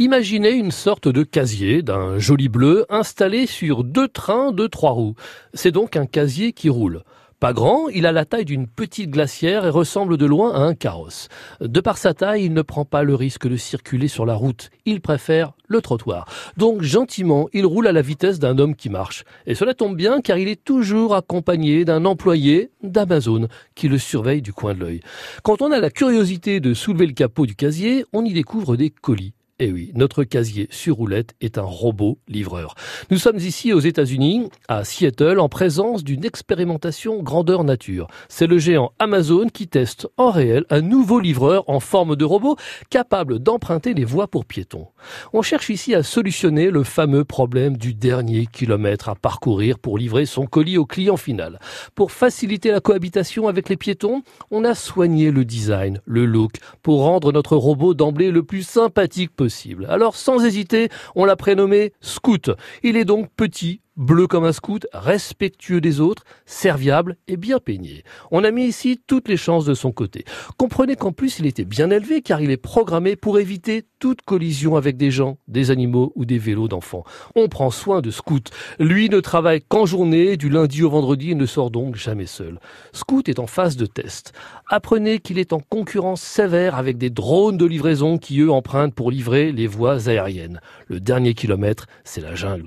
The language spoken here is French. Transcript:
Imaginez une sorte de casier d'un joli bleu installé sur deux trains de trois roues. C'est donc un casier qui roule. Pas grand, il a la taille d'une petite glacière et ressemble de loin à un carrosse. De par sa taille, il ne prend pas le risque de circuler sur la route. Il préfère le trottoir. Donc gentiment, il roule à la vitesse d'un homme qui marche. Et cela tombe bien car il est toujours accompagné d'un employé d'Amazon qui le surveille du coin de l'œil. Quand on a la curiosité de soulever le capot du casier, on y découvre des colis. Eh oui, notre casier sur roulette est un robot livreur. Nous sommes ici aux États-Unis, à Seattle, en présence d'une expérimentation grandeur nature. C'est le géant Amazon qui teste en réel un nouveau livreur en forme de robot capable d'emprunter les voies pour piétons. On cherche ici à solutionner le fameux problème du dernier kilomètre à parcourir pour livrer son colis au client final. Pour faciliter la cohabitation avec les piétons, on a soigné le design, le look, pour rendre notre robot d'emblée le plus sympathique possible alors sans hésiter, on l'a prénommé Scout. Il est donc petit, bleu comme un scout, respectueux des autres, serviable et bien peigné. On a mis ici toutes les chances de son côté. Comprenez qu'en plus il était bien élevé car il est programmé pour éviter toute collision avec des gens, des animaux ou des vélos d'enfants. On prend soin de Scout. Lui ne travaille qu'en journée, du lundi au vendredi et ne sort donc jamais seul. Scout est en phase de test. Apprenez qu'il est en concurrence sévère avec des drones de livraison qui eux empruntent pour livrer les voies aériennes. Le dernier kilomètre, c'est la jungle.